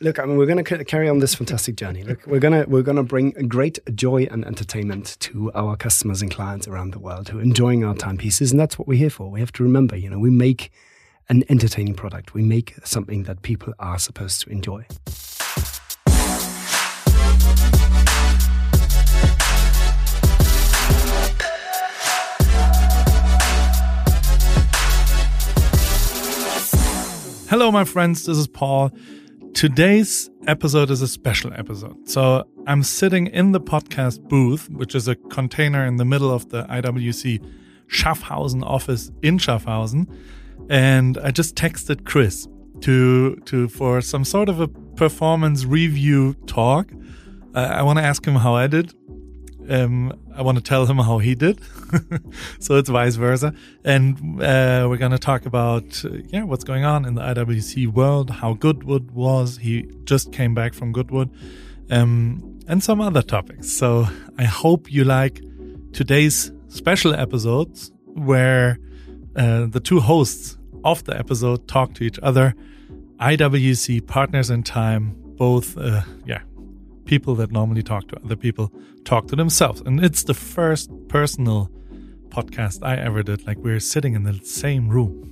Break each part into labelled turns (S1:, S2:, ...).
S1: Look, I mean, we're going to carry on this fantastic journey. Look, we're going to we're going to bring great joy and entertainment to our customers and clients around the world who are enjoying our timepieces, and that's what we're here for. We have to remember, you know, we make an entertaining product. We make something that people are supposed to enjoy.
S2: Hello, my friends. This is Paul. Today's episode is a special episode. So I'm sitting in the podcast booth, which is a container in the middle of the IWC Schaffhausen office in Schaffhausen. And I just texted Chris to to for some sort of a performance review talk. Uh, I want to ask him how I did. Um, I want to tell him how he did. so it's vice versa. And uh, we're going to talk about, uh, yeah, what's going on in the IWC world, how Goodwood was. He just came back from Goodwood, um, and some other topics. So I hope you like today's special episodes where uh, the two hosts of the episode talk to each other. IWC partners in time, both, uh, yeah, people that normally talk to other people talk to themselves. And it's the first personal podcast I ever did. Like we're sitting in the same room.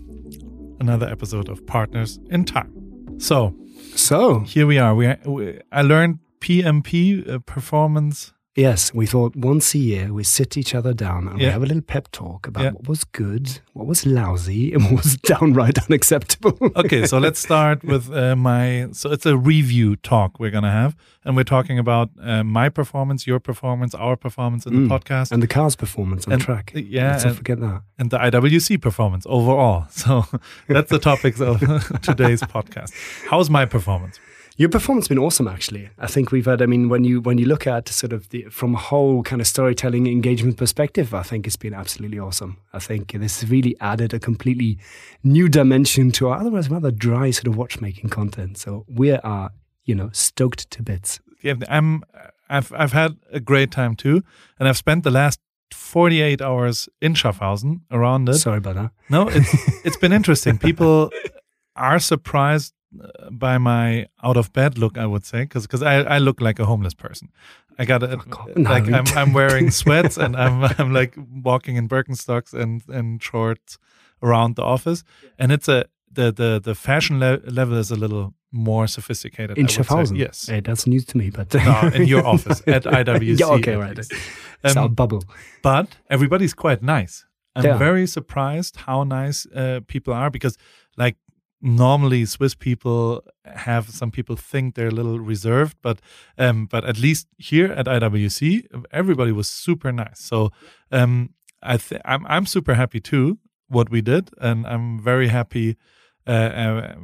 S2: Another episode of Partners in Time. So,
S1: so
S2: here we are. We, we I learned PMP uh, performance
S1: Yes, we thought once a year we sit each other down and yeah. we have a little pep talk about yeah. what was good, what was lousy, and what was downright unacceptable.
S2: okay, so let's start with uh, my. So it's a review talk we're gonna have, and we're talking about uh, my performance, your performance, our performance in mm. the podcast,
S1: and the car's performance on
S2: and,
S1: track.
S2: Yeah,
S1: let's not forget that,
S2: and the IWC performance overall. So that's the topics of today's podcast. How's my performance?
S1: Your performance has been awesome, actually. I think we've had. I mean, when you when you look at sort of the from a whole kind of storytelling engagement perspective, I think it's been absolutely awesome. I think this really added a completely new dimension to our otherwise rather dry sort of watchmaking content. So we are, you know, stoked to bits.
S2: Yeah, I'm. I've I've had a great time too, and I've spent the last 48 hours in Schaffhausen around it.
S1: Sorry about that.
S2: No, it's it's been interesting. People are surprised by my out of bed look, I would say, because because I, I look like a homeless person. I got a, oh, like I'm I'm wearing sweats and I'm I'm like walking in Birkenstocks and and shorts around the office, and it's a the the the fashion le- level is a little more sophisticated.
S1: In Schaffhausen,
S2: yes,
S1: hey, that's news to me. But
S2: no, in your office at IWC,
S1: yeah, okay, right, um, it's our bubble.
S2: But everybody's quite nice. I'm yeah. very surprised how nice uh, people are because, like, normally Swiss people have some people think they're a little reserved, but um, but at least here at IWC, everybody was super nice. So um, I th- I'm I'm super happy too what we did, and I'm very happy uh, uh,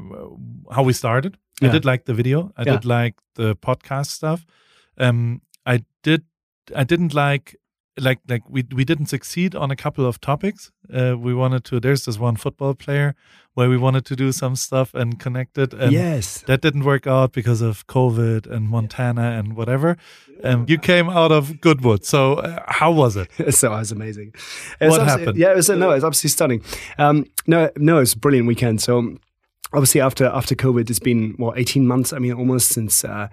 S2: how we started. Yeah. I did like the video. I yeah. did like the podcast stuff. Um, I did. I didn't like like like we we didn't succeed on a couple of topics. Uh, we wanted to. There's this one football player where we wanted to do some stuff and connect it. And
S1: yes,
S2: that didn't work out because of COVID and Montana and whatever. Um, you came out of Goodwood, so uh, how was it?
S1: so it was amazing.
S2: It was what happened?
S1: Yeah, it was no, it was absolutely stunning. Um, no, no, it's a brilliant weekend. So obviously after after COVID, it's been what eighteen months. I mean, almost since uh,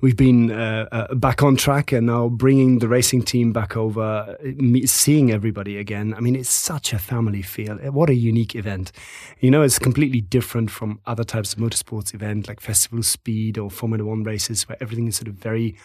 S1: we've been uh, uh, back on track and now bringing the racing team back over, seeing everybody again. I mean, it's such a family feel. What a unique event! You know, it's completely different from other types of motorsports event like Festival Speed or Formula One races, where everything is sort of very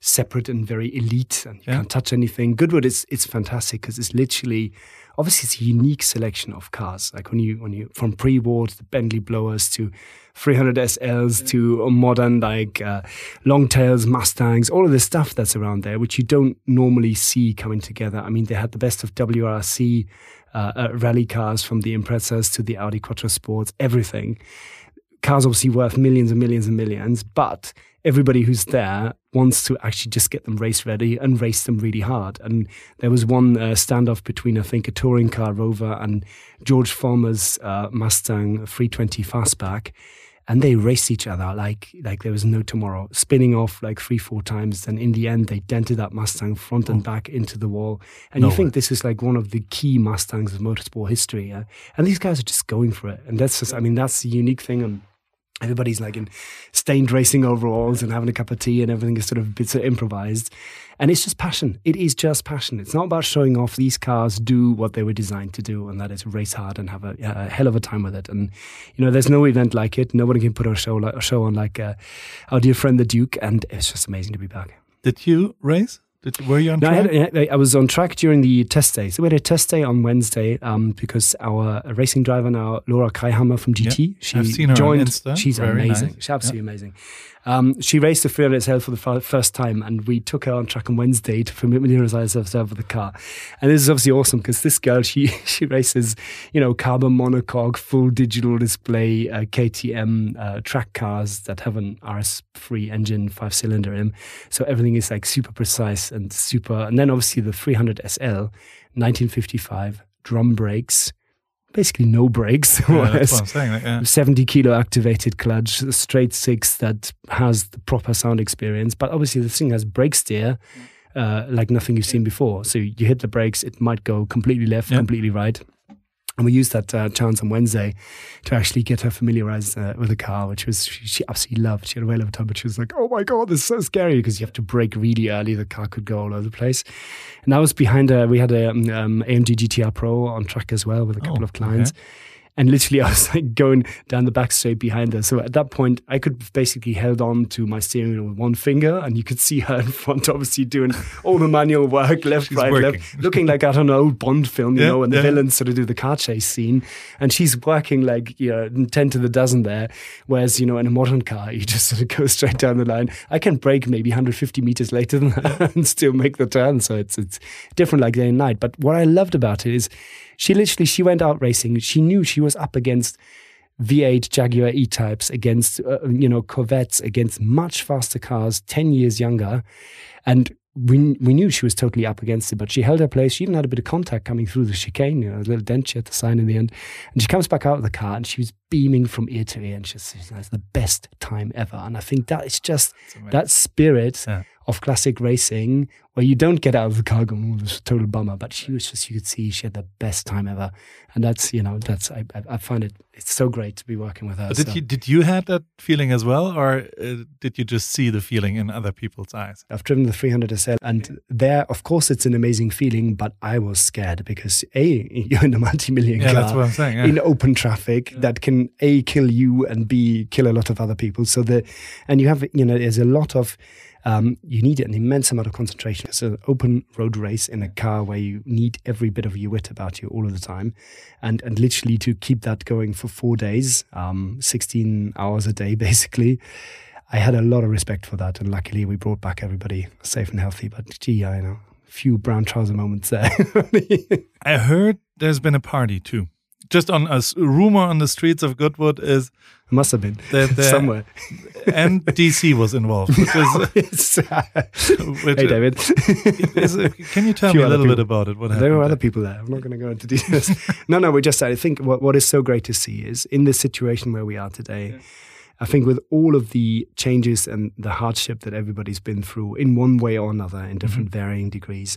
S1: separate and very elite and you yeah. can't touch anything. Goodwood is it's fantastic because it's literally obviously it's a unique selection of cars. Like when you when you from pre-war to the Bentley blowers to 300 SLs yeah. to modern like uh, longtails, Mustangs, all of the stuff that's around there, which you don't normally see coming together. I mean, they had the best of WRC uh, uh, rally cars from the Imprezas to the Audi Quattro Sports, everything. Cars obviously worth millions and millions and millions, but everybody who's there wants to actually just get them race ready and race them really hard. And there was one uh, standoff between, I think, a touring car Rover and George Farmer's uh, Mustang 320 Fastback. And they raced each other like like there was no tomorrow, spinning off like three, four times. And in the end, they dented that Mustang front and oh. back into the wall. And no you think this is like one of the key Mustangs of motorsport history. Yeah? And these guys are just going for it. And that's just, I mean, that's the unique thing. And everybody's like in stained racing overalls and having a cup of tea and everything is sort of a bit sort of improvised. And it's just passion. It is just passion. It's not about showing off. These cars do what they were designed to do and that is race hard and have a, a hell of a time with it. And you know there's no event like it. Nobody can put a show like a show on like uh, our dear friend the duke and it's just amazing to be back.
S2: Did you race did, were you on
S1: no,
S2: track?
S1: I, had, I, was on track during the test day. So we had a test day on Wednesday um, because our racing driver now, Laura Kraihamer from GT,
S2: yeah.
S1: she
S2: I've seen her
S1: joined. She's
S2: Very
S1: amazing.
S2: Nice.
S1: She's absolutely
S2: yeah.
S1: amazing. Um, she raced the 300 SL for the first time, and we took her on track on Wednesday to familiarize ourselves with the car. And this is obviously awesome because this girl, she she races, you know, carbon monocoque, full digital display, uh, KTM uh, track cars that have an RS3 engine, five cylinder in. So everything is like super precise and super. And then obviously the 300 SL, 1955, drum brakes basically no brakes.
S2: Yeah, that's what I'm saying. Like, yeah.
S1: 70 kilo activated clutch, a straight six that has the proper sound experience. But obviously, this thing has brake steer uh, like nothing you've seen before. So you hit the brakes, it might go completely left,
S2: Yeah.
S1: completely right. And we used that uh, chance on Wednesday to actually get her familiarized uh, with the car, which was she, she absolutely loved. She had a whale of a time, but she was like, "Oh my god, this is so scary!" Because you have to brake really early. The car could go all over the place. And I was behind her. We had a um, um, AMG GTR Pro on track as well with a couple
S2: Oh,
S1: of clients. And literally, I was like going down the back straight behind her. So at that point, I could basically held on to my steering wheel with one finger, and you could see her in front, obviously doing all the manual work, left,
S2: She's
S1: right,
S2: working.
S1: left, looking like out on an old Bond film, you
S2: Yeah,
S1: know, and the
S2: yeah.
S1: villains sort of do the car chase scene, and she's working like you know ten to the dozen there. Whereas you know in a modern car, you just sort of go straight down the line. I can brake maybe 150 meters later than that and still make the turn. So it's it's different like day and night. But what I loved about it is she literally she went out racing. She knew she was up against V8 Jaguar E-types against uh, you know Corvettes against much faster cars, ten years younger, and we we knew she was totally up against it. But she held her place. She even had a bit of contact coming through the chicane, you know, a little dent she had to sign in the end. And she comes back out of the car and she was beaming from ear to ear, and she she has the best time ever. And I think that is just that spirit
S2: Yeah.
S1: Of classic racing where you don't get out of the car going, oh, this is a total bummer. But she was just, you could see she had the best time ever. And that's, you know, that's, I, I, I find it, it's so great to be working with her.
S2: But did
S1: so.
S2: you did you had that feeling as well, or uh, did you just see the feeling in other people's eyes?
S1: I've driven the 300 SL, and there, of course, it's an amazing feeling. But I was scared because a you're in a multi-million
S2: Yeah,
S1: car
S2: that's what I'm saying. Yeah.
S1: in open traffic that can a kill you and b kill a lot of other people. So the and you have you know there's a lot of um, you need an immense amount of concentration. It's an open road race in a car where you need every bit of your wit about you all of the time, and and literally to keep that going for four days, um, 16 hours a day, basically. I had a lot of respect for that, and luckily we brought back everybody safe and healthy. But gee, I know a few brown trouser moments there.
S2: I heard there's been a party too. Just on a rumor on the streets of Goodwood is
S1: Must have been
S2: that the
S1: somewhere.
S2: and DC was involved. Which is,
S1: uh,
S2: which
S1: hey, David.
S2: is- uh, can you tell me a little bit about it? What happened?
S1: There were
S2: there?
S1: other people there. I'm not going to go into details. no, no, we just said. I think what, what is so great to see is in the situation where we are today, I think with all of the changes and the hardship that everybody's been through in one way or another in mm-hmm. different varying degrees,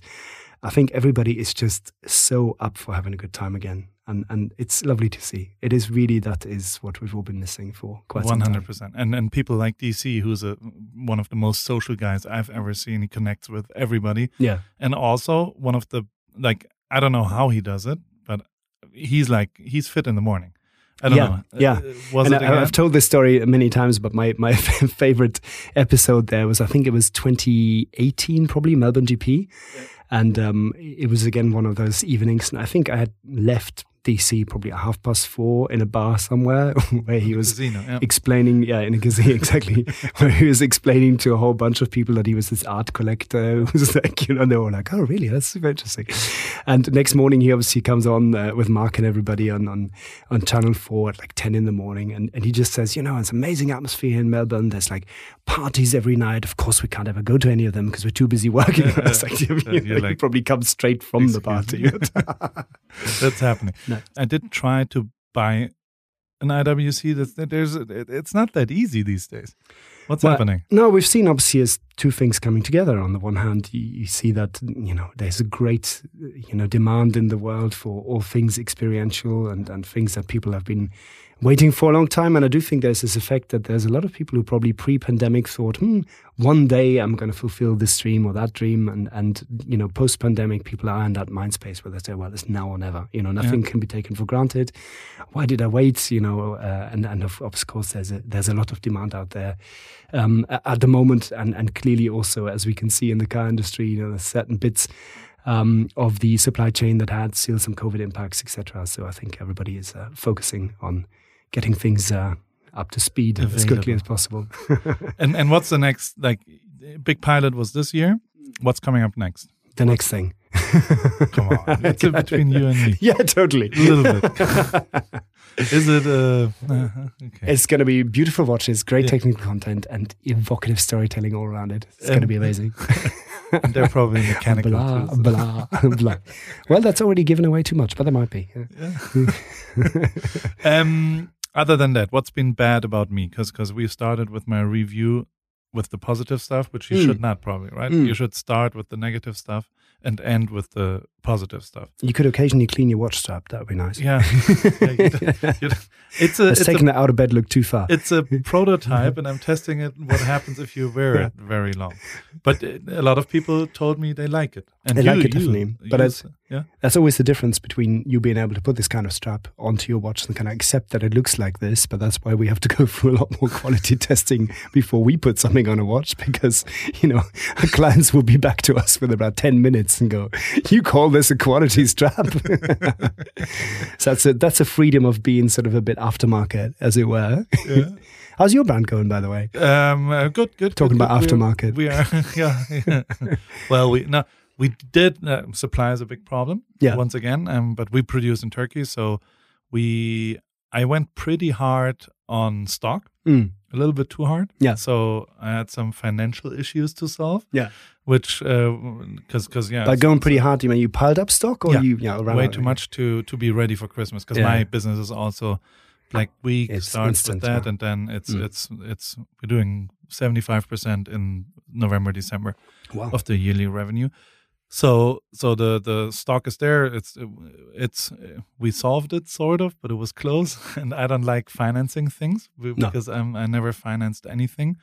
S1: I think everybody is just so up for having a good time again. And, and it's lovely to see. It is really that is what we've all been missing for quite some
S2: One
S1: time.
S2: hundred percent, and and people like DC, who's a one of the most social guys I've ever seen. He connects with everybody,
S1: Yeah.
S2: and also one of the like I don't know how he does it, but he's like he's fit in the morning. I don't
S1: Yeah,
S2: know.
S1: yeah.
S2: Uh, Was
S1: and? I? I've told this story many times, but my, my favorite episode there was I think it was 2018, probably Melbourne GP, and um, it was again one of those evenings. And I think I had left DC probably at half past four in a bar somewhere where he was
S2: Casino, yeah.
S1: explaining, yeah, in a casino exactly, where he was explaining to a whole bunch of people that he was this art collector. Who was like, you know, and they were like, "Oh, really? That's super interesting." And next morning, he obviously comes on uh, with Mark and everybody on on on Channel Four at like ten in the morning, and and he just says, "You know, it's amazing atmosphere in Melbourne. There's like parties every night. Of course, we can't ever go to any of them because we're too busy working."
S2: Yeah,
S1: It's like, you, know,
S2: like,
S1: probably comes straight from the party.
S2: That's happening.
S1: No.
S2: I did try to buy an IWC. That there's it- it's not that easy these days. What's
S1: Well,
S2: happening?
S1: No, we've seen obviously as two things coming together. On the one hand, you, you see that you know there's a great you know demand in the world for all things experiential and and things that people have been waiting for a long time. And I do think there's this effect that there's a lot of people who probably pre-pandemic thought, hmm, one day I'm going to fulfill this dream or that dream. And, and you know, post-pandemic, people are in that mind space where they say, well, it's now or never. You know, nothing yeah. can be taken for granted. Why did I wait? You know, uh, and, and of, of course, there's a, there's a lot of demand out there um, at the moment. And, and clearly also, as we can see in the car industry, you know, there's certain bits um, of the supply chain that had still some COVID impacts, etc. So I think everybody is uh, focusing on getting things uh, up to speed Available. as quickly as possible.
S2: and and what's the next like big pilot was this year? What's coming up next?
S1: The next thing.
S2: Come on, it's between you and me.
S1: Yeah, totally.
S2: A little bit. Is it? Uh, uh,
S1: okay. It's going to be beautiful watches, great yeah. technical content, and evocative storytelling all around it. It's um, going to be amazing.
S2: they're probably mechanical.
S1: Blah, blah, blah. Well, that's already given away too much, but there might be.
S2: Yeah. um, other than that, what's been bad about me? Because because we started with my review with the positive stuff, which you mm. should not probably, right? Mm. You should start with the negative stuff and end with the positive stuff.
S1: You could occasionally clean your watch strap. That would be nice.
S2: Yeah, yeah you
S1: it's a it's taking the out of bed look too far.
S2: It's a prototype, and I'm testing it. What happens if you wear it very long? But uh, a lot of people told me they like it,
S1: and they you, like it definitely. You, but it's, yeah, that's always the difference between you being able to put this kind of strap onto your watch and kind of accept that it looks like this. But that's why we have to go through a lot more quality testing before we put something on a watch because you know our clients will be back to us with about ten minutes and go, "You call this a quality strap?" so that's a that's a freedom of being sort of a bit aftermarket, as it were. Yeah. How's your brand going, by the way?
S2: Um, uh, good, good.
S1: Talking
S2: good,
S1: about good. aftermarket.
S2: We are, yeah. yeah. well, we no, we did uh, supply is a big problem. Yeah. Once again, um, but we produce in Turkey, so we I went pretty hard on stock, mm. a little bit too hard.
S1: Yeah.
S2: So I had some financial issues to solve.
S1: Yeah.
S2: Which, because, uh, because yeah.
S1: By going pretty hard, you mean you piled up stock, or
S2: yeah,
S1: you,
S2: yeah, way too much to to be ready for Christmas? Because yeah. my business is also like Week it's starts instant, with that, and then it's mm. it's it's we're doing seventy five percent in November, December wow. of the yearly revenue. So so the the stock is there. It's it's we solved it sort of, but it was close. And I don't like financing things because no. I'm I never financed anything.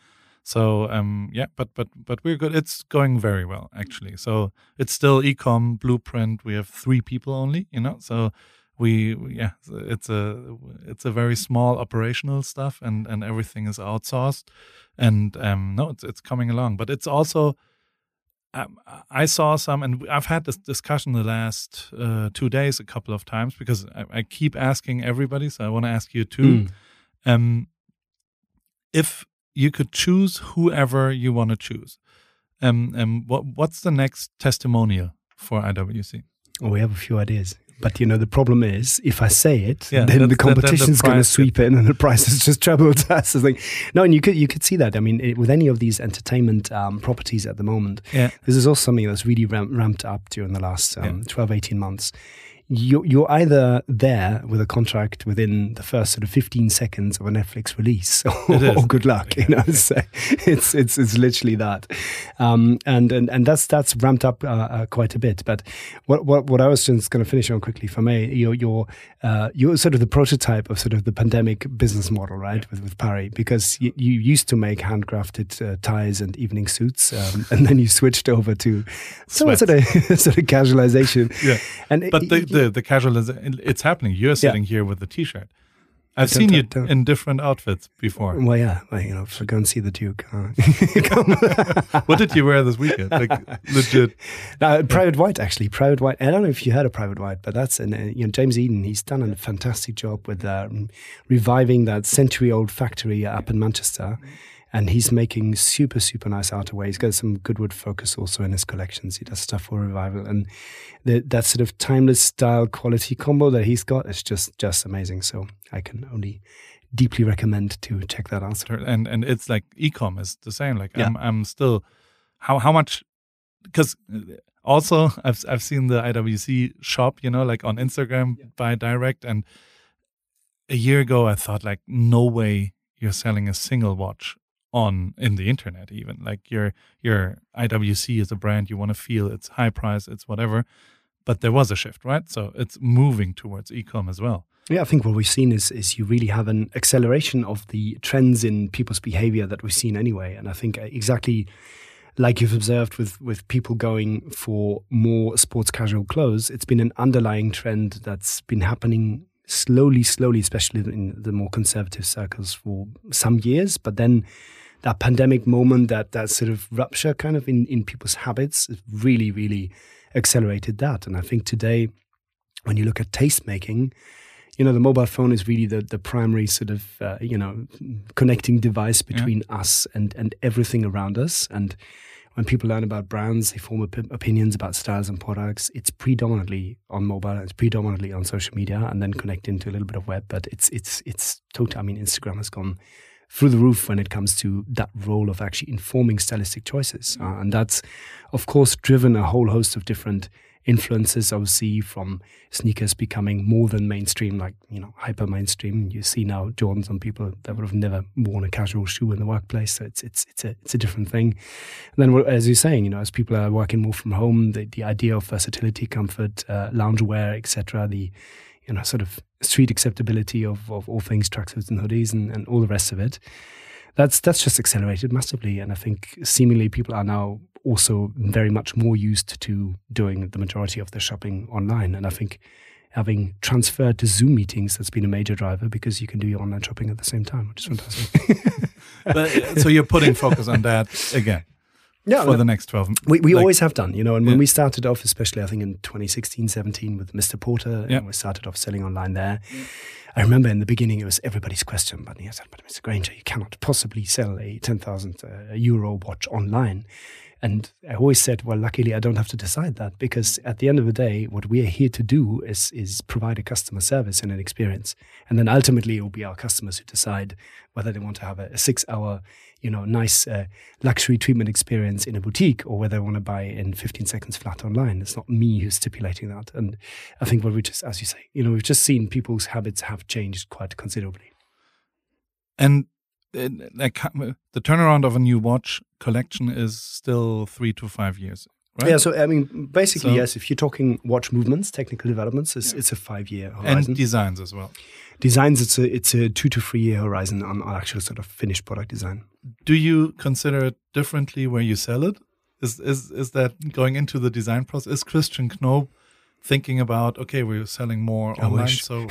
S2: So um yeah, but but but we're good. It's going very well actually. So it's still ecom blueprint. We have three people only, you know. So we yeah it's a it's a very small operational stuff and and everything is outsourced and um no it's it's coming along but it's also um, I saw some, and I've had this discussion the last uh, two days a couple of times because I, I keep asking everybody. So I want to ask you too. Mm. Um, if you could choose whoever you want to choose, um, um, what what's the next testimonial for IWC?
S1: Well, we have a few ideas. But you know, the problem is if I say it, yeah, then the competition's the going to sweep in, and the price is just trebled. That's the thing. No, and you could you could see that. I mean, it, with any of these entertainment um, properties at the moment,
S2: yeah.
S1: this is also something that's really ramp, ramped up during the last um, yeah. 12, 18 months you're, you're either there with a contract within the first sort of 15 seconds of a Netflix release, or, or good luck. You know, so it's it's it's literally that, um, and and and that's that's ramped up uh, uh, quite a bit. But what what what I was just going to finish on quickly for me, you're you're uh, you're sort of the prototype of sort of the pandemic business model, right? Yeah. With with Paris, because you, you used to make handcrafted uh, ties and evening suits, um, and then you switched over to some sort of sort of casualization.
S2: Yeah, and but the, the the casual is it's happening. You're sitting yeah. here with the t-shirt. I've seen you in different outfits before.
S1: Well, yeah, well, you know, so go and see the Duke. Uh,
S2: what did you wear this weekend? Like legit.
S1: Uh, private White, actually, Private White. I don't know if you heard of Private White, but that's an, uh, you know James Eden. He's done a fantastic job with um, reviving that century-old factory up in Manchester. And he's making super super nice outerwear. He's got some Goodwood focus also in his collections. He does stuff for revival, and the, that sort of timeless style quality combo that he's got is just just amazing. So I can only deeply recommend to check that out.
S2: And and it's like ecom is the same. Like yeah. I'm I'm still how how much because uh, also I've I've seen the IWC shop, you know, like on Instagram yeah. by direct and a year ago I thought like no way you're selling a single watch on in the internet even like your your IWC is a brand you want to feel it's high price it's whatever but there was a shift, right? So it's moving towards e-com as well.
S1: Yeah, I think what we've seen is is you really have an acceleration of the trends in people's behavior that we've seen anyway, and I think uh, exactly like you've observed with with people going for more sports casual clothes, it's been an underlying trend that's been happening slowly, slowly, especially in the more conservative circles for some years, but then that pandemic moment, that that sort of rupture kind of in, in people's habits really, really accelerated that. And I think today, when you look at taste making, you know, the mobile phone is really the, the primary sort of, uh, you know, connecting device between yeah. us and, and everything around us. And when people learn about brands, they form op- opinions about styles and products. It's predominantly on mobile, it's predominantly on social media, and then connect into a little bit of web. But it's it's it's total. I mean, Instagram has gone through the roof when it comes to that role of actually informing stylistic choices, uh, and that's of course driven a whole host of different influences obviously from sneakers becoming more than mainstream, like you know hyper mainstream. You see now Jordans on people that would have never worn a casual shoe in the workplace. So it's it's it's a it's a different thing. And then as you're saying, you know, as people are working more from home, the the idea of versatility, comfort, uh, loungewear, etc. The you know sort of street acceptability of of all things tracksuits and hoodies and, and all the rest of it that's that's just accelerated massively. And I think seemingly people are now also very much more used to doing the majority of their shopping online. And I think having transferred to Zoom meetings, that's been a major driver because you can do your online shopping at the same time, which is fantastic.
S2: but, uh, so you're putting focus on that again. Yeah, for the next 12
S1: We, we like, always have done, you know, and when we started off, especially I think in 2016, 17 with Mr. Porter, yeah. we started off selling online there. I remember in the beginning it was everybody's question, but he said, but Mr. Grainger, you cannot possibly sell a 10,000 uh, euro watch online. And I always said, well, luckily I don't have to decide that because at the end of the day, what we are here to do is is provide a customer service and an experience. And then ultimately it will be our customers who decide whether they want to have a, a six hour, you know, nice uh, luxury treatment experience in a boutique or whether I want to buy in 15 seconds flat online. It's not me who's stipulating that. And I think what we just, as you say, you know, we've just seen people's habits have changed quite considerably.
S2: And the turnaround of a new watch collection is still three to five years. Right?
S1: Yeah, so I mean, basically, so, yes. If you're talking watch movements, technical developments, it's, yeah. it's a five-year horizon.
S2: And designs as well.
S1: Designs, it's a it's a two to three-year horizon on, actual sort of finished product design.
S2: Do you consider it differently where you sell it? Is is is that going into the design process? Is Christian Knoop thinking about okay we're selling more I online wish. so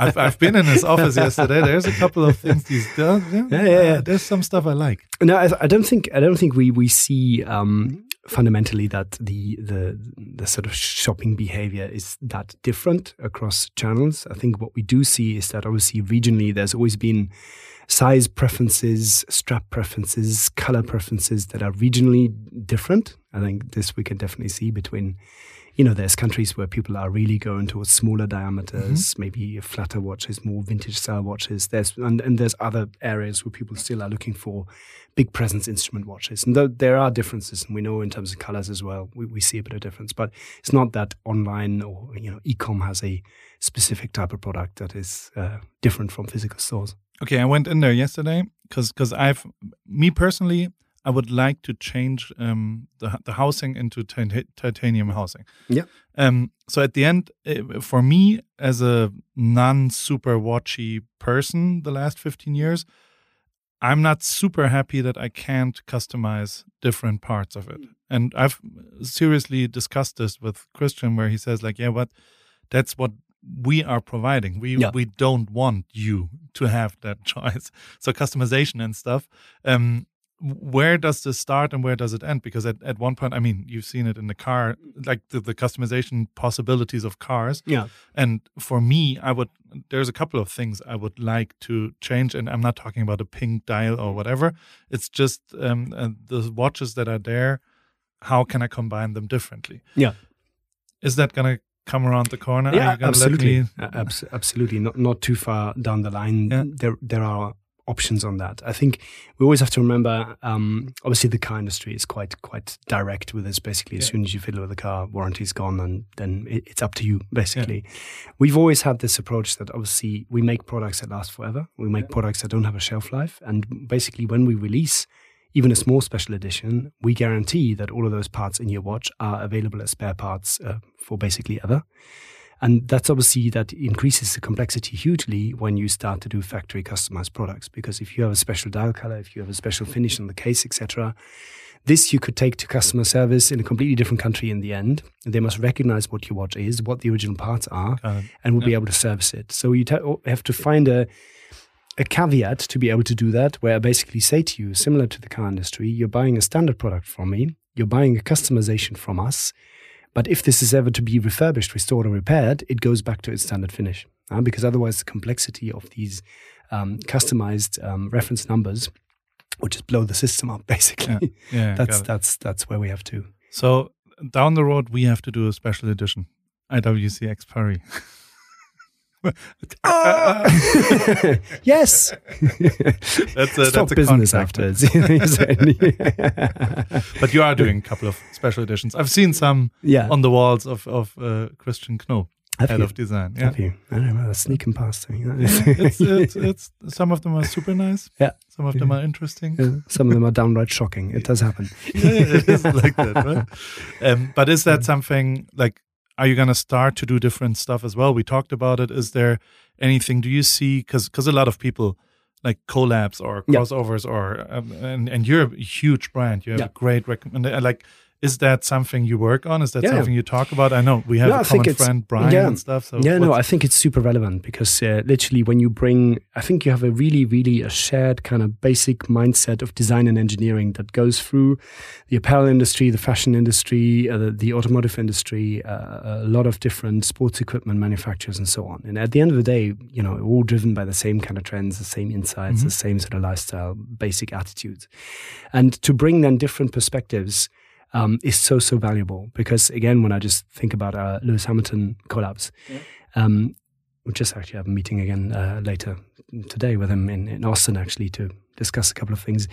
S2: I've, I've been in his office yesterday there's a couple of things he's done yeah, yeah, yeah, yeah. there's some stuff i like
S1: no I, I, don't think i don't think we we see um, fundamentally that the the the sort of shopping behavior is that different across channels i think what we do see is that obviously regionally there's always been size preferences, strap preferences, color preferences that are regionally different. I think this we can definitely see between, you know, there's countries where people are really going towards smaller diameters, mm-hmm. maybe flatter watches, more vintage style watches. There's and, and there's other areas where people still are looking for big presence instrument watches. And though there are differences, and we know in terms of colors as well, we, we see a bit of difference. But it's not that online or you know, e-com has a specific type of product that is uh, different from physical stores.
S2: Okay, I went in there yesterday because because I've me personally I would like to change um, the the housing into titanium housing.
S1: Yeah.
S2: Um. So at the end, eh, for me as a non super watchy person, the last fifteen years, I'm not super happy that I can't customize different parts of it. And I've seriously discussed this with Christian, where he says like, yeah, what that's what we are providing. We yeah. we don't want you to have that choice. So customization and stuff. Um, where does this start and where does it end? Because at, at one point, I mean, you've seen it in the car, like the, the customization possibilities of cars.
S1: Yeah.
S2: And for me, I would, there's a couple of things I would like to change. And I'm not talking about a pink dial or whatever. It's just um, uh, the watches that are there. How can I combine them differently?
S1: Yeah.
S2: Is that to come around the corner?
S1: Yeah, absolutely. Abs- absolutely. Not not too far down the line. Yeah. There there are options on that. I think we always have to remember. Um, obviously, the car industry is quite quite direct with this. Basically, as yeah. soon as you fiddle with the car, warranty's gone, and then it, it's up to you. Basically, yeah. we've always had this approach that obviously we make products that last forever. We make products that don't have a shelf life, and basically, when we release even a small special edition, we guarantee that all of those parts in your watch are available as spare parts uh, for basically ever. And that's obviously that increases the complexity hugely when you start to do factory customized products. Because if you have a special dial color, if you have a special finish on the case, etc., this you could take to customer service in a completely different country in the end. They must recognize what your watch is, what the original parts are, and will yeah. be able to service it. So you have to find a a caveat to be able to do that, where I basically say to you, similar to the car industry, you're buying a standard product from me, you're buying a customization from us, but if this is ever to be refurbished, restored, or repaired, it goes back to its standard finish. Uh, because otherwise, the complexity of these um, customized um, reference numbers would just blow the system up. Basically, yeah, yeah that's that's that's where we have to.
S2: So down the road, we have to do a special edition IWC Expiry.
S1: yes.
S2: that's a,
S1: Stop
S2: that's a
S1: business afterwards.
S2: but you are doing a couple of special editions. I've seen some yeah. on the walls of of uh, Christian Knoop.
S1: Have
S2: head
S1: you?
S2: of design.
S1: Yeah. Have you? I don't know. Sneaking past me.
S2: it's, it's, it's, some of them are super nice.
S1: Yeah.
S2: Some of them are interesting.
S1: Yeah. Some of them are downright shocking. It does happen.
S2: yeah, it is like that, right? Um, but is that something like are you going to start to do different stuff as well? We talked about it. Is there anything? Do you see because because a lot of people like collabs or crossovers or um, and and you're a huge brand. You have a great recommend like is that something you work on? Is that yeah. something you talk about? I know we have no, a common friend, Brian, yeah. and stuff. So
S1: yeah, no, I think it's super relevant because uh, literally when you bring, I think you have a really, really a shared kind of basic mindset of design and engineering that goes through the apparel industry, the fashion industry, uh, the, the, automotive industry, uh, a lot of different sports equipment manufacturers, and so on. And at the end of the day, you know, all driven by the same kind of trends, the same insights, mm-hmm. the same sort of lifestyle, basic attitudes, and to bring then different perspectives um, is so so valuable because again, when I just think about uh, Lewis Hamilton collabs, yeah. um, we just actually have a meeting again uh, later today with him in, in Austin actually to discuss a couple of things.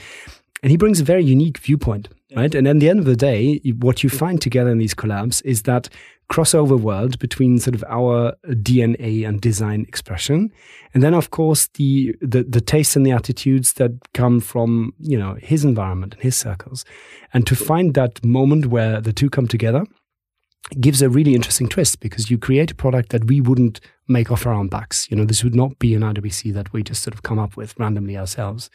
S1: And he brings a very unique viewpoint, right? And at the end of the day, what you find together in these collabs is that crossover world between sort of our DNA and design expression, and then of course the the, the tastes and the attitudes that come from you know his environment and his circles, and to find that moment where the two come together gives a really interesting twist because you create a product that we wouldn't make off our own backs. You know, this would not be an IWC that we just sort of come up with randomly ourselves.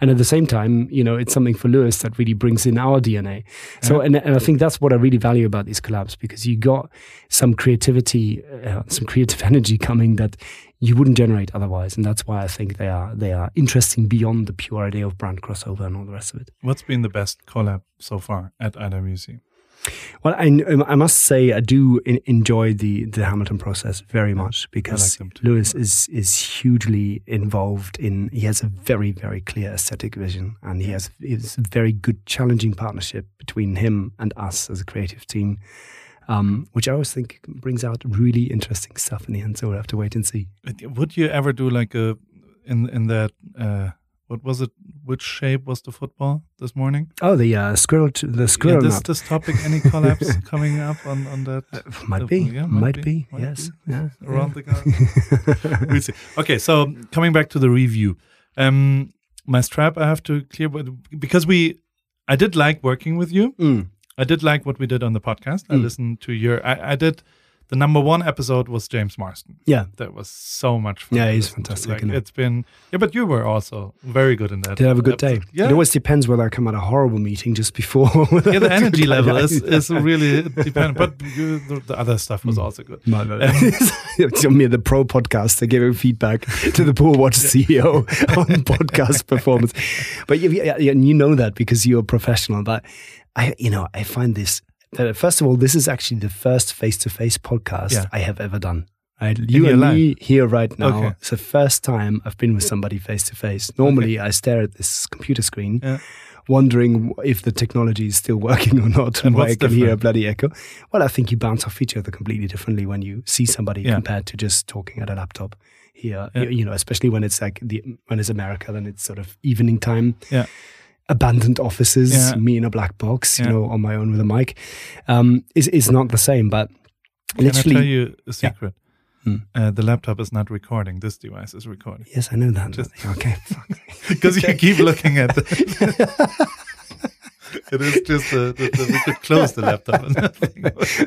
S1: And at the same time, you know, it's something for Lewis that really brings in our DNA. So, and, and I think that's what I really value about these collabs because you got some creativity, uh, some creative energy coming that you wouldn't generate otherwise. And that's why I think they are, they are interesting beyond the pure idea of brand crossover and all the rest of it.
S2: What's been the best collab so far at IWC?
S1: Well, I, I must say I do in, enjoy the, the Hamilton process very much because like Lewis is is hugely involved in. He has a very very clear aesthetic vision, and he has is a very good challenging partnership between him and us as a creative team. Um, which I always think brings out really interesting stuff in the end. So we'll have to wait and see.
S2: Would you ever do like a in in that uh, what was it? Which shape was the football this morning?
S1: Oh, the uh, squirrel. the squirrel.
S2: Yeah, this, this topic. Any collapse coming up on on that? Uh,
S1: might the, be. Yeah, might, might be. Might yes. Be. Yeah.
S2: Around the car. we'll see. Okay, so coming back to the review, um, my strap. I have to clear because we. I did like working with you. Mm. I did like what we did on the podcast. Mm. I listened to your. I, I did the number one episode was James Marsden.
S1: Yeah,
S2: that was so much fun.
S1: Yeah, he's fantastic.
S2: Like, it's been yeah, but you were also very good in that.
S1: Did have a good episode. day. Yeah, it always depends whether I come at a horrible meeting just before.
S2: yeah, the energy level is, is really dependent. But you, the, the, other stuff was mm. also good.
S1: No, no, me the pro podcast. They giving feedback to the poor watch CEO on podcast performance. But you, you know that because you're a professional. But I, you know, I find this Uh, first of all, this is actually the first face to face podcast yeah. I have ever done. Right? You and me here right now. Okay. It's the first time I've been with somebody face to face. Normally, okay. I stare at this computer screen, yeah. wondering if the technology is still working or not, and, and why I can hear a bloody echo. Well, I think you bounce off each other completely differently when you see somebody yeah. compared to just talking at a laptop here. You, you know, especially when it's like the when it's America, then it's sort of evening time.
S2: Yeah
S1: abandoned offices, yeah. me in a black box, yeah. you know, on my own with a mic, um, is is not the same. But
S2: Can literally, I tell you a secret? Yeah. Hmm. Uh, the laptop is not recording. This device is recording.
S1: Yes, I know that. Just, okay,
S2: because you keep looking at it. it is just the, the, the, we could close the laptop.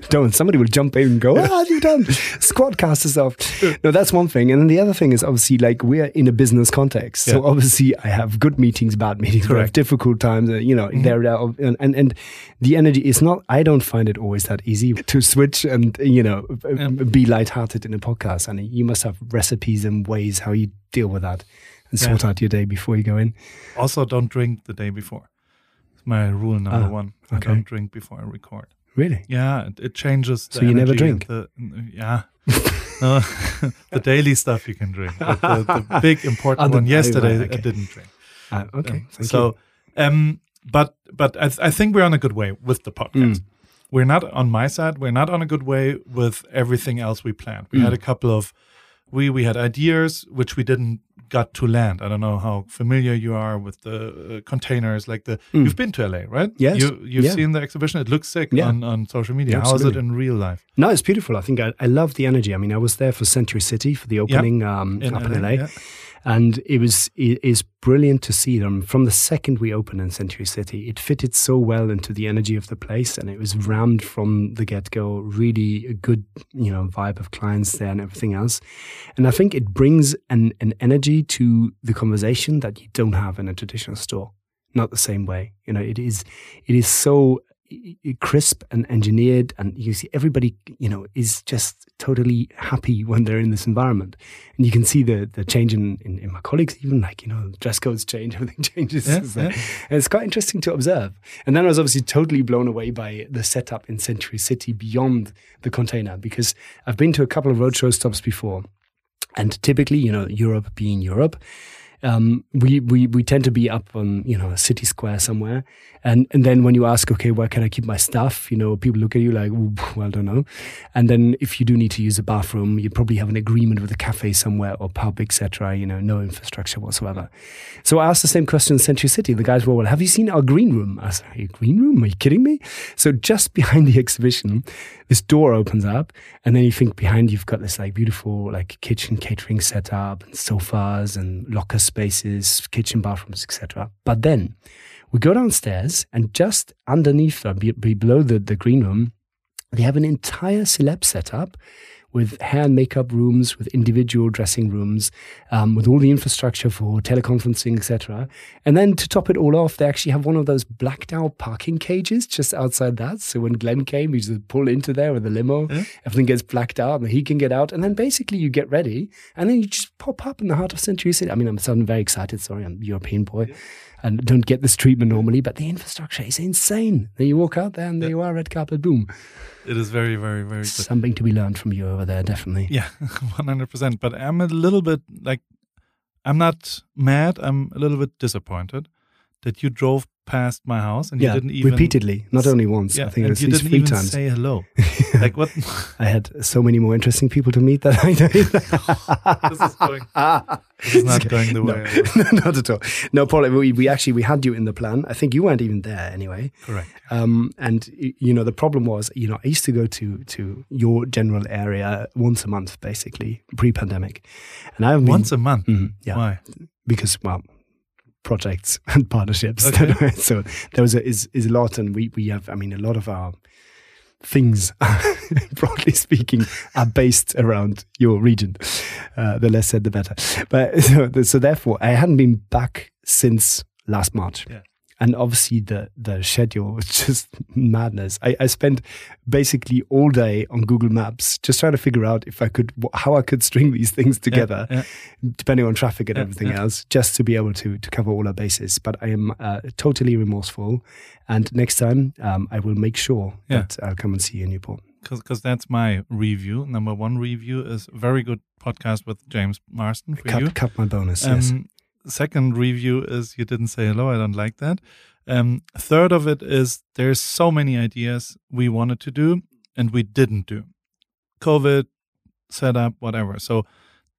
S1: Don't. Somebody will jump in and go, ah, have you done? Squadcast stuff. No, that's one thing. And then the other thing is obviously like we're in a business context. So
S2: Yeah.
S1: obviously I have good meetings, bad meetings, we have difficult times, uh, you know,
S2: Mm-hmm.
S1: there, there, and, and, and the energy is not, I don't find it always that easy to switch and, you know,
S2: Yeah.
S1: be lighthearted in a podcast. And you must have recipes and ways how you deal with that and
S2: Yeah.
S1: sort out your day before you go in.
S2: Also, don't drink the day before. My rule number
S1: Ah,
S2: one. I
S1: okay.
S2: don't drink before I record.
S1: Really?
S2: Yeah, it, it changes. The
S1: So you never drink?
S2: The, yeah. no, the daily stuff you can drink. But the, the big important
S1: Ah, the-
S2: one yesterday,
S1: right, okay.
S2: I didn't drink.
S1: Uh, okay.
S2: Um, so, um, but but I, th- I think we're on a good way with the podcast.
S1: Mm.
S2: We're not on my side. We're not on a good way with everything else we planned. We
S1: Mm.
S2: had a couple of we we had ideas which we didn't got to land. I don't know how familiar you are with the uh, containers. Like the
S1: Mm.
S2: you've been to LA, right?
S1: Yes.
S2: You you've
S1: Yeah.
S2: seen the exhibition. It looks sick
S1: Yeah.
S2: on on social media. How is it in real life?
S1: No, it's beautiful. I think I, I love the energy. I mean, I was there for Century City for the opening um,
S2: In
S1: up
S2: LA,
S1: in LA. And it was it is brilliant to see them from the second we opened in Century City. It fitted so well into the energy of the place, and it was rammed from the get go. Really a good you know vibe of clients there and everything else, and I think it brings an an energy to the conversation that you don't have in a traditional store. Not the same way, you know. It is it is so crisp and engineered and you see everybody you know is just totally happy when they're in this environment. And you can see the the change in, in, in my colleagues even like you know dress codes change everything changes.
S2: Yeah,
S1: So- uh,
S2: yeah.
S1: and it's quite interesting to observe. And then i was obviously totally blown away by the setup in century city beyond the container because i've been to a couple of roadshow stops before and typically you know europe being europe um, we, we we tend to be up on you know a city square somewhere, and and then when you ask, okay, where can I keep my stuff? You know, people look at you like, well, I don't know. And then if you do need to use a bathroom, you probably have an agreement with a cafe somewhere or pub, etc. You know, no infrastructure whatsoever. So I asked the same question in Century City. The guys were, well, have you seen our green room? I said, "Hey, green room? Are you kidding me? So just behind the exhibition, this door opens up, and then you think behind you've got this like beautiful like kitchen catering setup and sofas and locker spaces, kitchen bathrooms, etc. But then we go downstairs, and just underneath, uh, be below the, the green room, they have an entire celeb setup with hair and makeup rooms, with individual dressing rooms, um, with all the infrastructure for teleconferencing, etc. And then to top it all off, they actually have one of those blacked out parking cages just outside that. So when Glenn came, he just pull into there with a limo,
S2: Yeah.
S1: everything gets blacked out, and he can get out. And then basically you get ready, and then you just pop up in the heart of Century City. I mean, I'm sounding very excited. Sorry, I'm European boy. And don't get this treatment normally, but the infrastructure is insane. Then you walk out there, and there you are, red carpet, boom.
S2: It is very, very, very good.
S1: Something to be learned from you over there, definitely.
S2: Yeah, one hundred percent. But I'm a little bit like, I'm not mad. I'm a little bit disappointed that you drove past my house and
S1: Yeah,
S2: you didn't even
S1: repeatedly, not only once.
S2: Yeah,
S1: I think it was
S2: you didn't
S1: three
S2: even
S1: times.
S2: say hello. like what?
S1: I had so many more interesting people to meet that I
S2: this is going. This is not going the
S1: No,
S2: way. I was-
S1: not at all. No, Paul, we, we actually we had you in the plan. I think you weren't even there anyway.
S2: Correct.
S1: Um, and you know the problem was, you know, I used to go to to your general area once a month, basically pre-pandemic, and I've been,
S2: Once a month.
S1: Mhm, yeah,
S2: Why?
S1: because well, projects and partnerships.
S2: Okay.
S1: so there was a, is is a lot, and we we have. I mean, a lot of our things, broadly speaking, are based around your region. Uh, the less said, the better. But so, so therefore, I hadn't been back since last March.
S2: Yeah.
S1: And obviously, the the schedule was just madness. I, I spent basically all day on Google Maps just trying to figure out if I could how I could string these things together
S2: Yeah,
S1: depending on traffic and
S2: Yeah,
S1: everything
S2: yeah.
S1: else, just to be able to to cover all our bases. But I am uh, totally remorseful, and next time um, I will make sure
S2: Yeah.
S1: that I'll come and see you in Newport.
S2: because that's my review. Number one review is very good podcast with James Marsden for you.
S1: Cut, cut my bonus. yes.
S2: Second review is you didn't say hello. I don't like that. Um, third of it is there's so many ideas we wanted to do and we didn't do. COVID, setup, whatever. So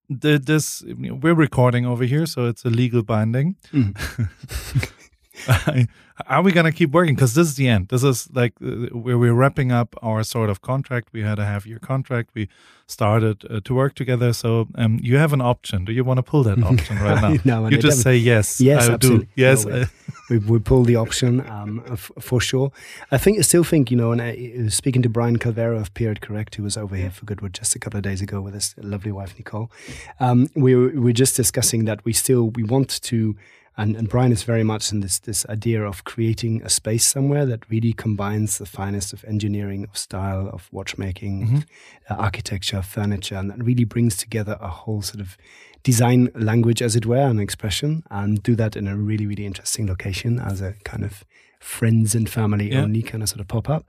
S2: the, this we're recording over here, so it's a legal binding.
S1: Mm.
S2: are we going to keep working? Because this is the end. This is like uh, where we're wrapping up our sort of contract. We had a half year contract. We started uh, to work together. So um, you have an option. Do you want to pull that option right now?
S1: no,
S2: you just say yes.
S1: Yes,
S2: I
S1: absolutely.
S2: do. Yes.
S1: No, we, we, pull the option um, for sure. I think I still think you know. And I, speaking to Brian Calvero of Period Correct, who was over here for Goodwood just a couple of days ago with his lovely wife Nicole, um, we were, we were just discussing that we still we want to and, and Brian is very much in this this idea of creating a space somewhere that really combines the finest of engineering, of style, of watchmaking, mm-hmm. uh, architecture, furniture, and that really brings together a whole sort of design language, as it were, and expression, and do that in a really really interesting location as a kind of friends and family yeah. only kind of sort of pop up.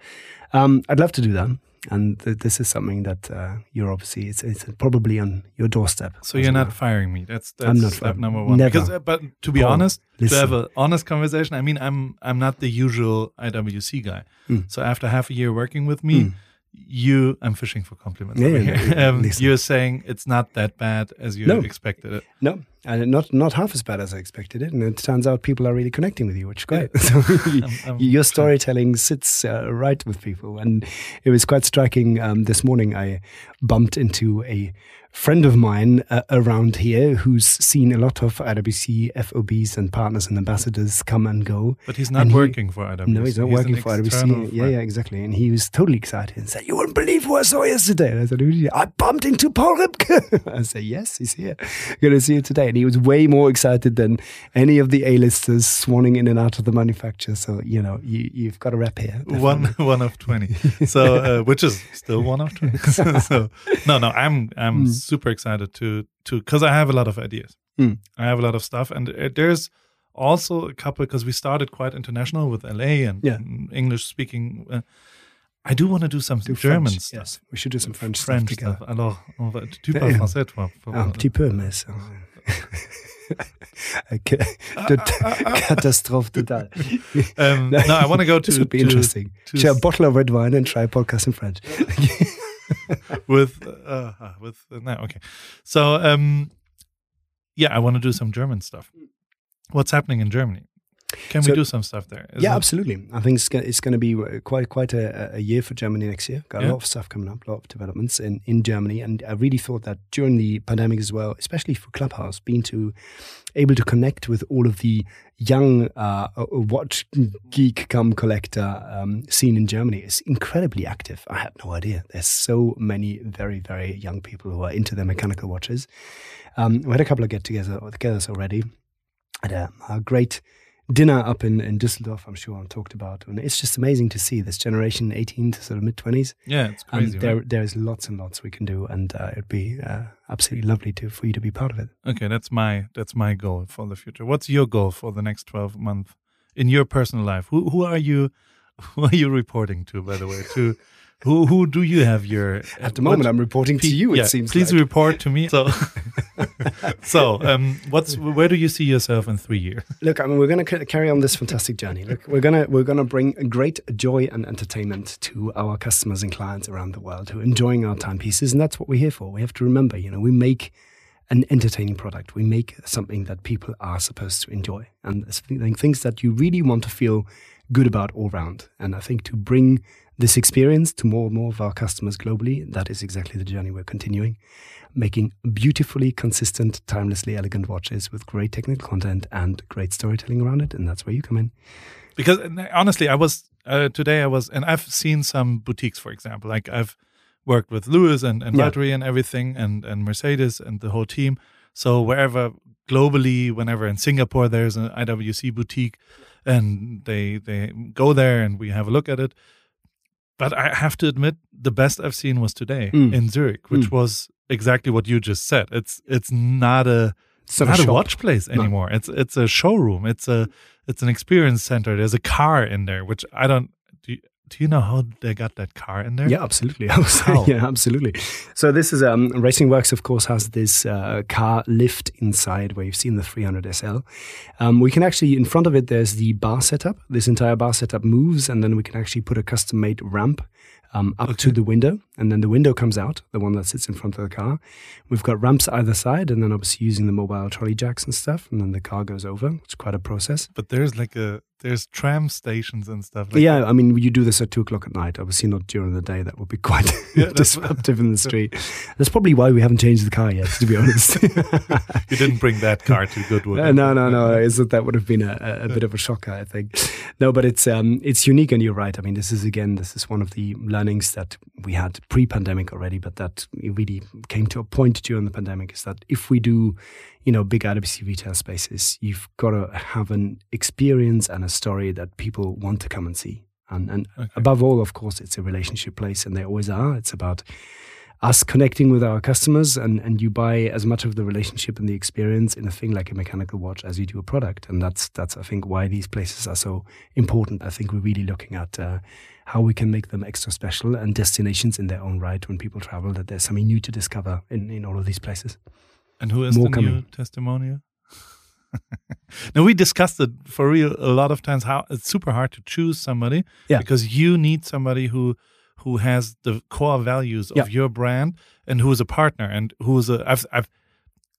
S1: Um, I'd love to do that and th- this is something that uh, you're obviously it's, it's probably on your doorstep.
S2: So you're not firing me. That's that's I'm not step number one. Never. Because, uh, but to be Paul, honest, listen. to have an honest conversation, I mean, I'm I'm not the usual IWC guy. Mm. So after half a year working with me. Mm. You, I'm fishing for compliments. Yeah, yeah, um, you're saying it's not that bad as you no. expected it.
S1: No, and not not half as bad as I expected it. And it turns out people are really connecting with you, which is great. Yeah. I'm, I'm your storytelling sits uh, right with people, and it was quite striking. Um, this morning, I bumped into a friend of mine uh, around here who's seen a lot of IWC FOBs and partners and ambassadors come and go.
S2: But he's not working he, for IWC.
S1: No, he's not he's working for IWC. Yeah, yeah, exactly. And he was totally excited and said, "You wouldn't believe who I saw yesterday." And I said, "I bumped into Paul Ripke." I said, "Yes, he's here. Going to see you today." And he was way more excited than any of the A-listers swanning in and out of the manufacturer. So you know, you, have got a rep here.
S2: Definitely. One one of twenty. So uh, which is still one of twenty. so no, no, I'm I'm. Mm super excited to to because I have a lot of ideas. Mm. I have a lot of stuff, and uh, there's also a couple because we started quite international with LA and yeah. English speaking. Uh, I do want to do some do German French, stuff. Yes,
S1: we should do some French,
S2: French
S1: stuff.
S2: stuff. Alors, on va, tu parles français, toi?
S1: Un petit peu, mais Catastrophe total.
S2: Um, no, I want to go to.
S1: This would be
S2: to,
S1: interesting. To Share a bottle of red wine and try a podcast in French.
S2: with uh, uh, with uh, no okay. So um yeah i want to do some german stuff. What's happening in germany can so, we do some stuff there?
S1: Is yeah, absolutely. I think it's going, it's going to be uh, quite quite a, a year for Germany next year. Got yeah. a lot of stuff coming up, a lot of developments in, in Germany, and I really thought that during the pandemic as well, especially for Clubhouse, being to able to connect with all of the young uh, uh watch geek come collector um, scene in Germany is incredibly active. I had no idea. There's so many very very young people who are into their mechanical watches. Um, we had a couple of get togethers already. Had a, a great dinner up in, in Düsseldorf, I'm sure I talked about. And it's just amazing to see this generation, 18 to sort of mid 20s.
S2: Yeah, it's crazy.
S1: And there, right? there's lots and lots we can do. And uh, it'd be uh, absolutely lovely to for you to be part of it.
S2: Okay, that's my that's my goal for the future. What's your goal for the next 12 months in your personal life? Who, who are you? Who are you reporting to, by the way? To who who do you have your?
S1: At the moment, I'm reporting to you. Yeah, it seems.
S2: Please
S1: like.
S2: report to me. So, so um, what's where do you see yourself in three years?
S1: Look, I mean, we're going to carry on this fantastic journey. Look, we're gonna we're gonna bring great joy and entertainment to our customers and clients around the world who are enjoying our timepieces, and that's what we're here for. We have to remember, you know, we make an entertaining product. We make something that people are supposed to enjoy, and things that you really want to feel good about all round. And I think to bring this experience to more and more of our customers globally. That is exactly the journey we're continuing, making beautifully consistent, timelessly elegant watches with great technical content and great storytelling around it. And that's where you come in.
S2: Because honestly, I was uh, today, I was, and I've seen some boutiques, for example, like I've worked with Lewis and, and yeah. and everything, and, and Mercedes and the whole team. So wherever globally, whenever in Singapore there's an IWC boutique, and they they go there and we have a look at it but I have to admit, the best I've seen was today mm. in Zurich, which mm. was exactly what you just said. It's it's not a it's not, a, a watch place anymore. No. It's it's a showroom. It's a it's an experience center. There's a car in there, which I don't. Do you, do you know how they got that car in there?
S1: Yeah, absolutely. yeah, absolutely. So this is um, Racing Works, of course, has this uh, car lift inside where you've seen the 300 SL. Um, we can actually, in front of it, there's the bar setup. This entire bar setup moves, and then we can actually put a custom-made ramp um, up to the window, and then the window comes out, the one that sits in front of the car. We've got ramps either side, and then obviously using the mobile trolley jacks and stuff, and then the car goes over. It's quite a process.
S2: But there's like a there's tram stations and stuff. Like
S1: yeah,
S2: that.
S1: I mean, you do this at two o'clock at night. Obviously, not during the day. That would be quite
S2: Yeah,
S1: disruptive in the street. That's probably why we haven't changed the car yet, to be honest.
S2: you didn't bring that car to Goodwood.
S1: Uh, no, no, no. Is that that would have been a, a, a bit of a shocker, I think. No, but it's um, it's unique, and you're right. I mean, this is again, this is one of the learnings that we had pre-pandemic already, but that really came to a point during the pandemic. Is that if we do, you know, big IWC retail spaces, you've got to have an experience and a story that people want to come and see. And, and
S2: Okay.
S1: above all, of course, it's a relationship place, and they always are. It's about us connecting with our customers and, and you buy as much of the relationship and the experience in a thing like a mechanical watch as you do a product and that's that's I think why these places are so important I think we're really looking at uh, how we can make them extra special and destinations in their own right when people travel that there's something new to discover in, in all of these places
S2: And who is
S1: More
S2: the new testimonial? now we discussed it for real a lot of times how it's super hard to choose somebody
S1: Yeah.
S2: because you need somebody who who has the core values of
S1: Yeah.
S2: your brand and who is a partner and who is a I've I've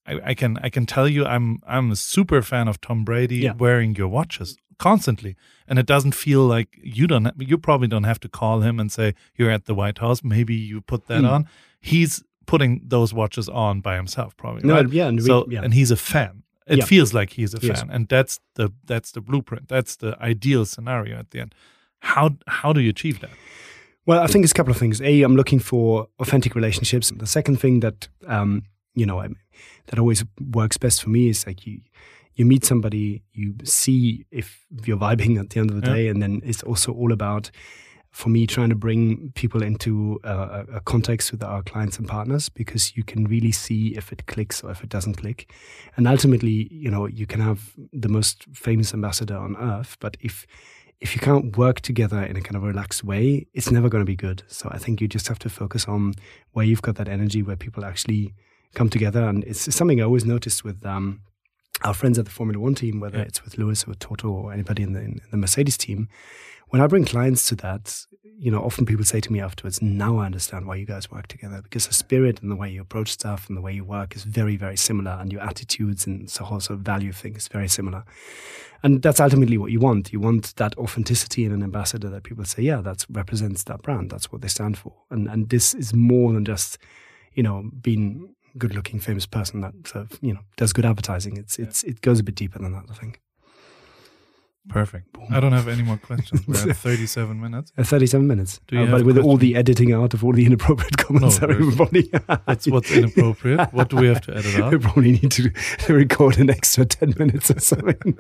S2: I, I can I can tell you I'm I'm a super fan of Tom Brady
S1: Yeah.
S2: wearing your watches constantly and it doesn't feel like you don't you probably don't have to call him and say you're at the White House maybe you put that
S1: Hmm.
S2: on he's putting those watches on by himself probably
S1: No,
S2: right?
S1: yeah, and we-
S2: so
S1: yeah.
S2: and he's a fan it
S1: Yeah.
S2: feels like he's a
S1: Yes.
S2: fan and that's the that's the blueprint that's the ideal scenario at the end how how do you achieve that
S1: Well, I think it's a couple of things. A, I'm looking for authentic relationships. The second thing that um, you know I- that always works best for me is like you you meet somebody, you see if you're vibing at the end of the
S2: Yeah.
S1: day, and then it's also all about for me trying to bring people into uh, a, a context with our clients and partners because you can really see if it clicks or if it doesn't click, and ultimately, you know, you can have the most famous ambassador on earth, but if if you can't work together in a kind of relaxed way, it's never going to be good. So I think you just have to focus on where you've got that energy, where people actually come together. And it's something I always noticed with um, our friends at the Formula One team, whether
S2: Yeah.
S1: it's with Lewis or Toto or anybody in the, in the Mercedes team. When I bring clients to that, you know, often people say to me afterwards, now I understand why you guys work together because the spirit and the way you approach stuff and the way you work is very, very similar. And your attitudes and the whole sort of value thing is very similar. And that's ultimately what you want. You want that authenticity in an ambassador that people say, yeah, that represents that brand. That's what they stand for. And and this is more than just, you know, being good looking, famous person that of, you know, does good advertising. It's it's it goes a bit deeper than that, I think.
S2: Perfect i don't have any more questions we're at 37 minutes
S1: Uh, 37 minutes.
S2: Do you
S1: Uh, but with all the editing out of all the inappropriate comments,
S2: No,
S1: that we
S2: there's-
S1: probably,
S2: that's what's inappropriate what do we have to edit out?
S1: we probably need to record an extra 10 minutes or something.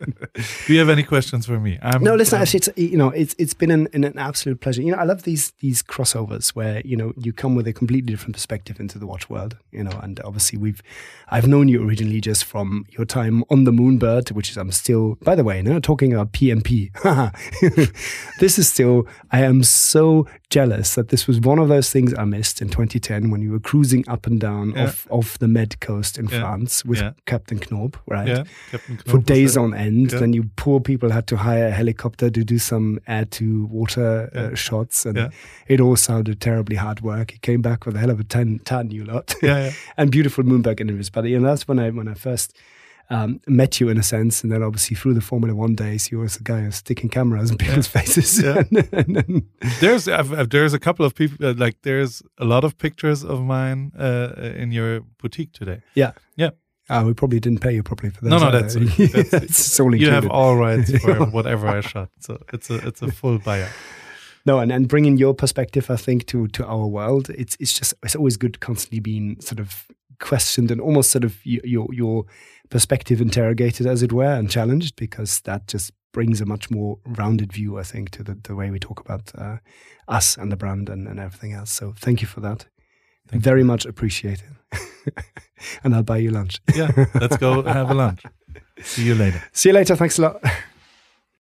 S2: do you have any questions for me I'm,
S1: No, listen.
S2: I'm-
S1: Actually, it's you know, it's it's been an, an absolute pleasure. You know, I love these these crossovers where you know you come with a completely different perspective into the watch world. You know, and obviously we've I've known you originally just from your time on the Moonbird, which is I'm still. By the way, now talking about PMP, this is still. I am so jealous that this was one of those things I missed in 2010 when you were cruising up and down
S2: Yeah.
S1: off off the Med coast in
S2: Yeah.
S1: France with
S2: Yeah.
S1: Captain Knoop, right?
S2: yeah Captain
S1: for
S2: Knoop was
S1: days on end. Then you poor people had to hire a helicopter to do some air to water uh, shots, and it all sounded terribly hard work. He came back with a hell of a tan, tan you lot,
S2: yeah yeah
S1: and beautiful Moonbird interviews. But you know, that's when I when I first. Um, met you in a sense, and then obviously through the Formula One days, you were the guy who's sticking cameras in people's faces.
S2: Yeah.
S1: and,
S2: there's I've, I've- there's a couple of people uh, like there's a lot of pictures of mine uh, in your boutique today
S1: yeah,
S2: Yeah.
S1: Ah, we probably didn't pay you properly for that.
S2: No, no, that's- that's-
S1: that's all
S2: you have all rights for whatever I shot so it's a it's a full buyout
S1: No, and, and bringing your perspective, I think, to to our world, it's it's just it's always good constantly being sort of questioned and almost sort of your your perspective interrogated, as it were, and challenged because that just brings a much more rounded view, I think, to the, the way we talk about uh, us and the brand and, and everything else. So thank you for that.
S2: Thank
S1: Very much appreciated. and I'll buy you lunch.
S2: yeah let's go have a lunch see you later
S1: See you later. Thanks a lot.